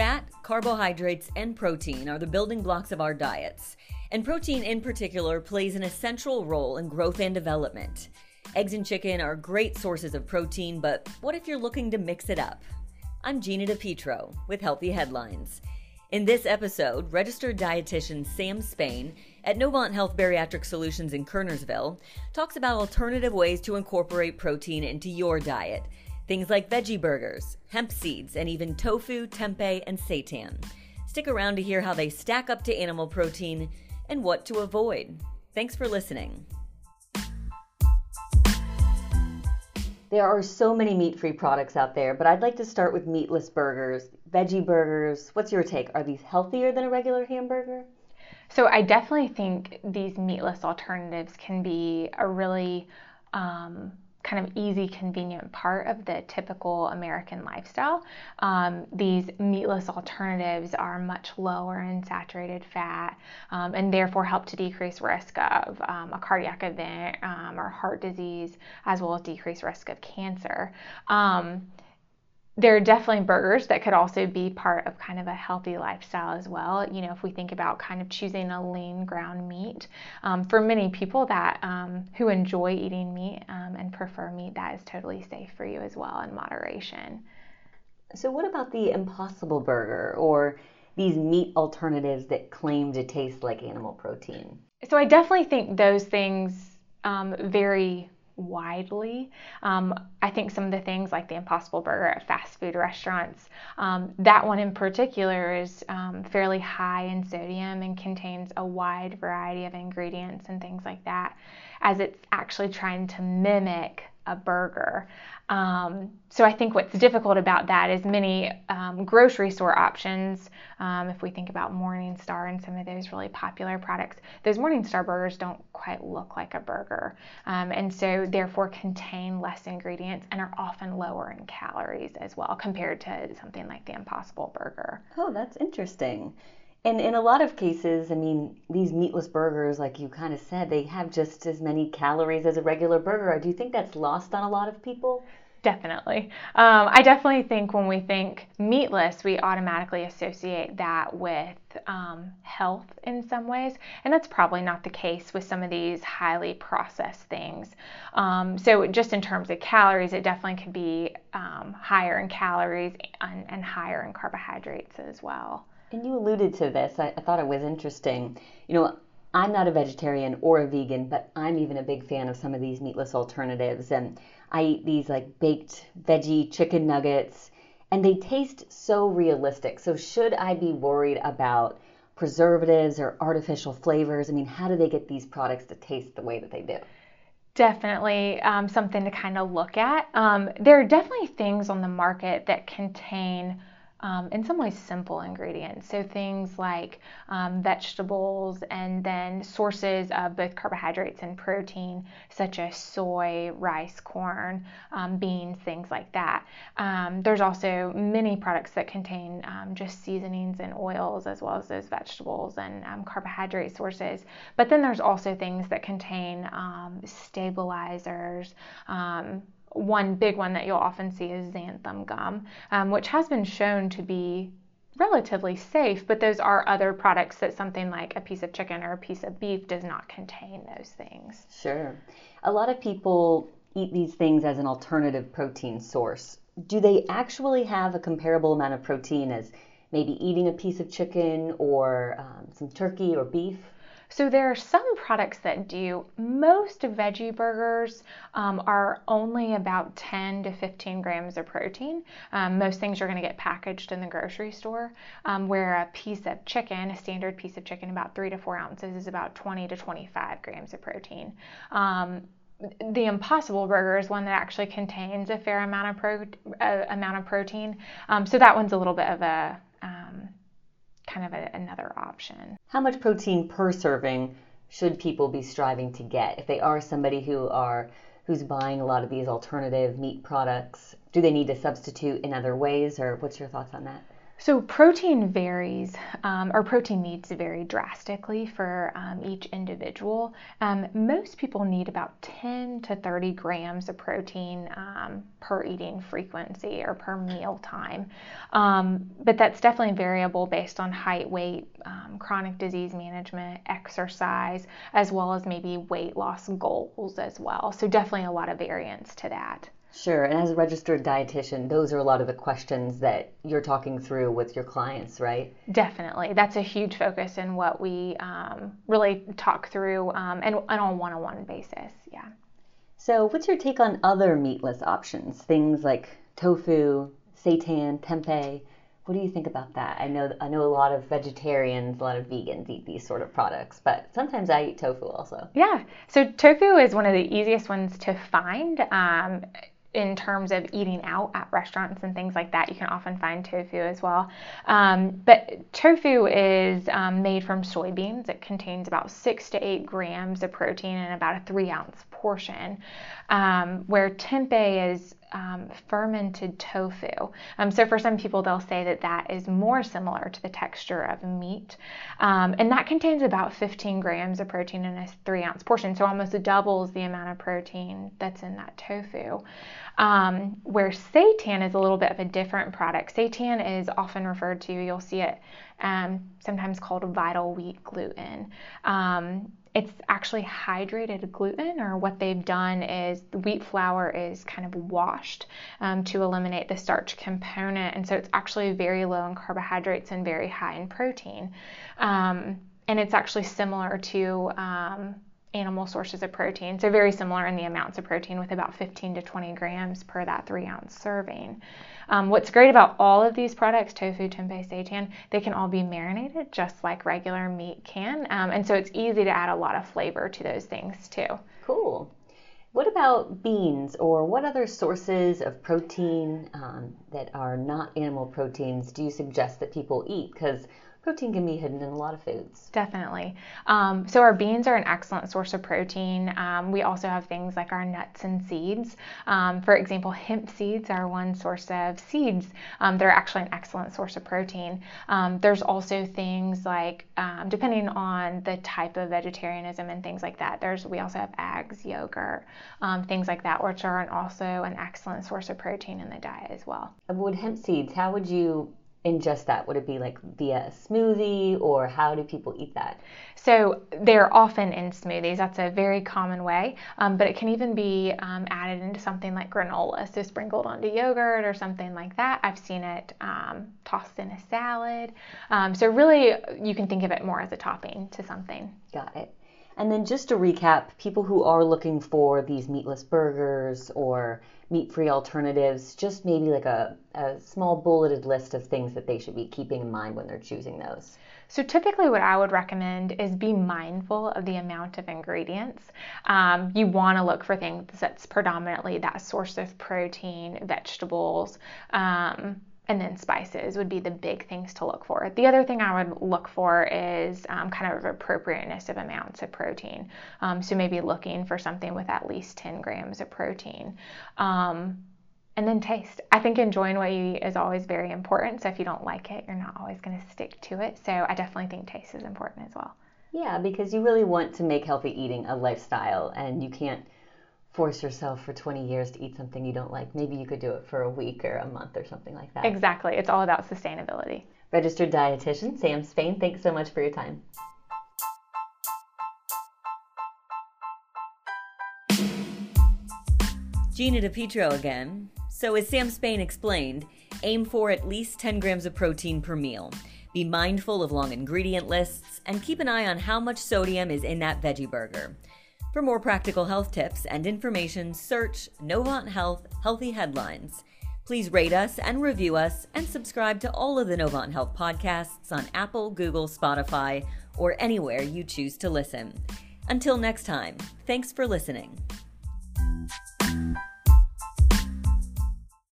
Fat, carbohydrates, and protein are the building blocks of our diets. And protein in particular plays an essential role in growth and development. Eggs and chicken are great sources of protein, but what if you're looking to mix it up? I'm Gina DePietro with Healthy Headlines. In this episode, registered dietitian Sam Spain at Novant Health Bariatric Solutions in Kernersville talks about alternative ways to incorporate protein into your diet. Things like veggie burgers, hemp seeds, and even tofu, tempeh, and seitan. Stick around to hear how they stack up to animal protein and what to avoid. Thanks for listening. There are so many meat free products out there, but I'd like to start with meatless burgers, veggie burgers. What's your take? Are these healthier than a regular hamburger? So, I definitely think these meatless alternatives can be a really um, kind of easy, convenient part of the typical American lifestyle. Um, these meatless alternatives are much lower in saturated fat um, and therefore help to decrease risk of um, a cardiac event um, or heart disease, as well as decrease risk of cancer. There are definitely burgers that could also be part of kind of a healthy lifestyle as well. You know, if we think about kind of choosing a lean ground meat, um, for many people that um, who enjoy eating meat um, and prefer meat, that is totally safe for you as well in moderation. So, what about the Impossible Burger or these meat alternatives that claim to taste like animal protein? So, I definitely think those things um, vary widely. Um, I think some of the things like the Impossible Burger at fast food restaurants, um, that one in particular is um, fairly high in sodium and contains a wide variety of ingredients and things like that, as it's actually trying to mimic a burger. Um, so I think what's difficult about that is many um, grocery store options. Um, if we think about Morningstar and some of those really popular products, those Morningstar burgers don't quite look like a burger, um, and so therefore contain less ingredients and are often lower in calories as well compared to something like the Impossible Burger. Oh, that's interesting. And in a lot of cases, I mean, these meatless burgers, like you kind of said, they have just as many calories as a regular burger. Do you think that's lost on a lot of people? Definitely. Um, I definitely think when we think meatless, we automatically associate that with um, health in some ways, and that's probably not the case with some of these highly processed things. Um, so, just in terms of calories, it definitely could be um, higher in calories and, and higher in carbohydrates as well. And you alluded to this. I, I thought it was interesting. You know, I'm not a vegetarian or a vegan, but I'm even a big fan of some of these meatless alternatives. And I eat these like baked veggie chicken nuggets, and they taste so realistic. So, should I be worried about preservatives or artificial flavors? I mean, how do they get these products to taste the way that they do? Definitely um, something to kind of look at. Um, there are definitely things on the market that contain um, in some ways simple ingredients. So things like um, vegetables and then sources of both carbohydrates and protein, such as soy, rice, corn, um, beans, things like that. Um, there's also many products that contain um, just seasonings and oils as well as those vegetables and um, carbohydrate sources. But then there's also things that contain stabilizers one big one that you'll often see is xanthan gum, um, which has been shown to be relatively safe, but those are other products that something like a piece of chicken or a piece of beef does not contain those things. Sure. A lot of people eat these things as an alternative protein source. Do they actually have a comparable amount of protein as maybe eating a piece of chicken or um, some turkey or beef? So there are some products that do. Most veggie burgers um, are only about 10 to 15 grams of protein. Um, most things you're going to get packaged in the grocery store, um, where a piece of chicken, a standard piece of chicken, about three to four ounces, is about 20 to 25 grams of protein um, the Impossible Burger is one that actually contains a fair amount of pro, uh, amount of protein. Um, so that one's a little bit of a kind of a, another option. How much protein per serving should people be striving to get if they are somebody who are who's buying a lot of these alternative meat products? Do they need to substitute in other ways, or what's your thoughts on that? So, protein varies, um, or protein needs vary drastically for um, each individual. Um, most people need about 10 to 30 grams of protein um, per eating frequency or per meal time. Um, but that's definitely variable based on height, weight, um, chronic disease management, exercise, as well as maybe weight loss goals as well. So, definitely a lot of variance to that. Sure. And as a registered dietitian, those are a lot of the questions that you're talking through with your clients, right? Definitely. That's a huge focus in what we um, really talk through um, and, and on a one on one basis. Yeah. So, what's your take on other meatless options? Things like tofu, seitan, tempeh. What do you think about that? I know I know a lot of vegetarians, a lot of vegans eat these sort of products, but sometimes I eat tofu also. Yeah. So tofu is one of the easiest ones to find. Um, in terms of eating out at restaurants and things like that, you can often find tofu as well. Um, but tofu is um, made from soybeans. It contains about six to eight grams of protein in about a three ounce portion, um, where tempeh is um, fermented tofu. Um, so for some people, they'll say that that is more similar to the texture of meat, um, and that contains about 15 grams of protein in a three ounce portion, so almost doubles the amount of protein that's in that tofu. Um, where seitan is a little bit of a different product. Seitan is often referred to, you'll see it um, sometimes called vital wheat gluten. Um, it's actually hydrated gluten, or what they've done is the wheat flour is kind of washed um, to eliminate the starch component, and so it's actually very low in carbohydrates and very high in protein. Um, and it's actually similar to um, animal sources of protein, so very similar in the amounts of protein with about 15 to 20 grams per that three ounce serving. Um, what's great about all of these products, tofu, tempeh, seitan, they can all be marinated just like regular meat can, um, and so it's easy to add a lot of flavor to those things too. Cool. What about beans or what other sources of protein um, that are not animal proteins do you suggest that people eat? Because protein can be hidden in a lot of foods. Definitely. Um, so our beans are an excellent source of protein. Um, we also have things like our nuts and seeds. Um, for example, hemp seeds are one source of seeds. Um, they're actually an excellent source of protein. Um, there's also things like, um, depending on the type of vegetarianism and things like that. There's we also have eggs, yogurt, things like that, which are an, also an excellent source of protein in the diet as well. Would hemp seeds? How would you ingest that? Would it be like via a smoothie or how do people eat that? So they're often in smoothies. That's a very common way, um, but it can even be um, added into something like granola, so sprinkled onto yogurt or something like that. I've seen it um, tossed in a salad. Um, so really, you can think of it more as a topping to something. Got it. And then just to recap, people who are looking for these meatless burgers or meat free alternatives, just maybe like a, a small bulleted list of things that they should be keeping in mind when they're choosing those. So, typically, what I would recommend is be mindful of the amount of ingredients. Um, you want to look for things that's predominantly that source of protein, vegetables, um, and then spices would be the big things to look for. The other thing I would look for is um, kind of appropriateness of amounts of protein. Um, so maybe looking for something with at least 10 grams of protein. Um, and then taste. I think enjoying what you eat is always very important. So if you don't like it, you're not always going to stick to it. So I definitely think taste is important as well. Yeah, because you really want to make healthy eating a lifestyle and you can't force yourself for 20 years to eat something you don't like. Maybe you could do it for a week or a month or something like that. Exactly. It's all about sustainability. Registered dietitian Sam Spain, thanks so much for your time. Gina DiPietro again. So, as Sam Spain explained, aim for at least 10 grams of protein per meal. Be mindful of long ingredient lists and keep an eye on how much sodium is in that veggie burger. For more practical health tips and information, search Novant Health Healthy Headlines. Please rate us and review us and subscribe to all of the Novant Health podcasts on Apple, Google, Spotify, or anywhere you choose to listen. Until next time, thanks for listening.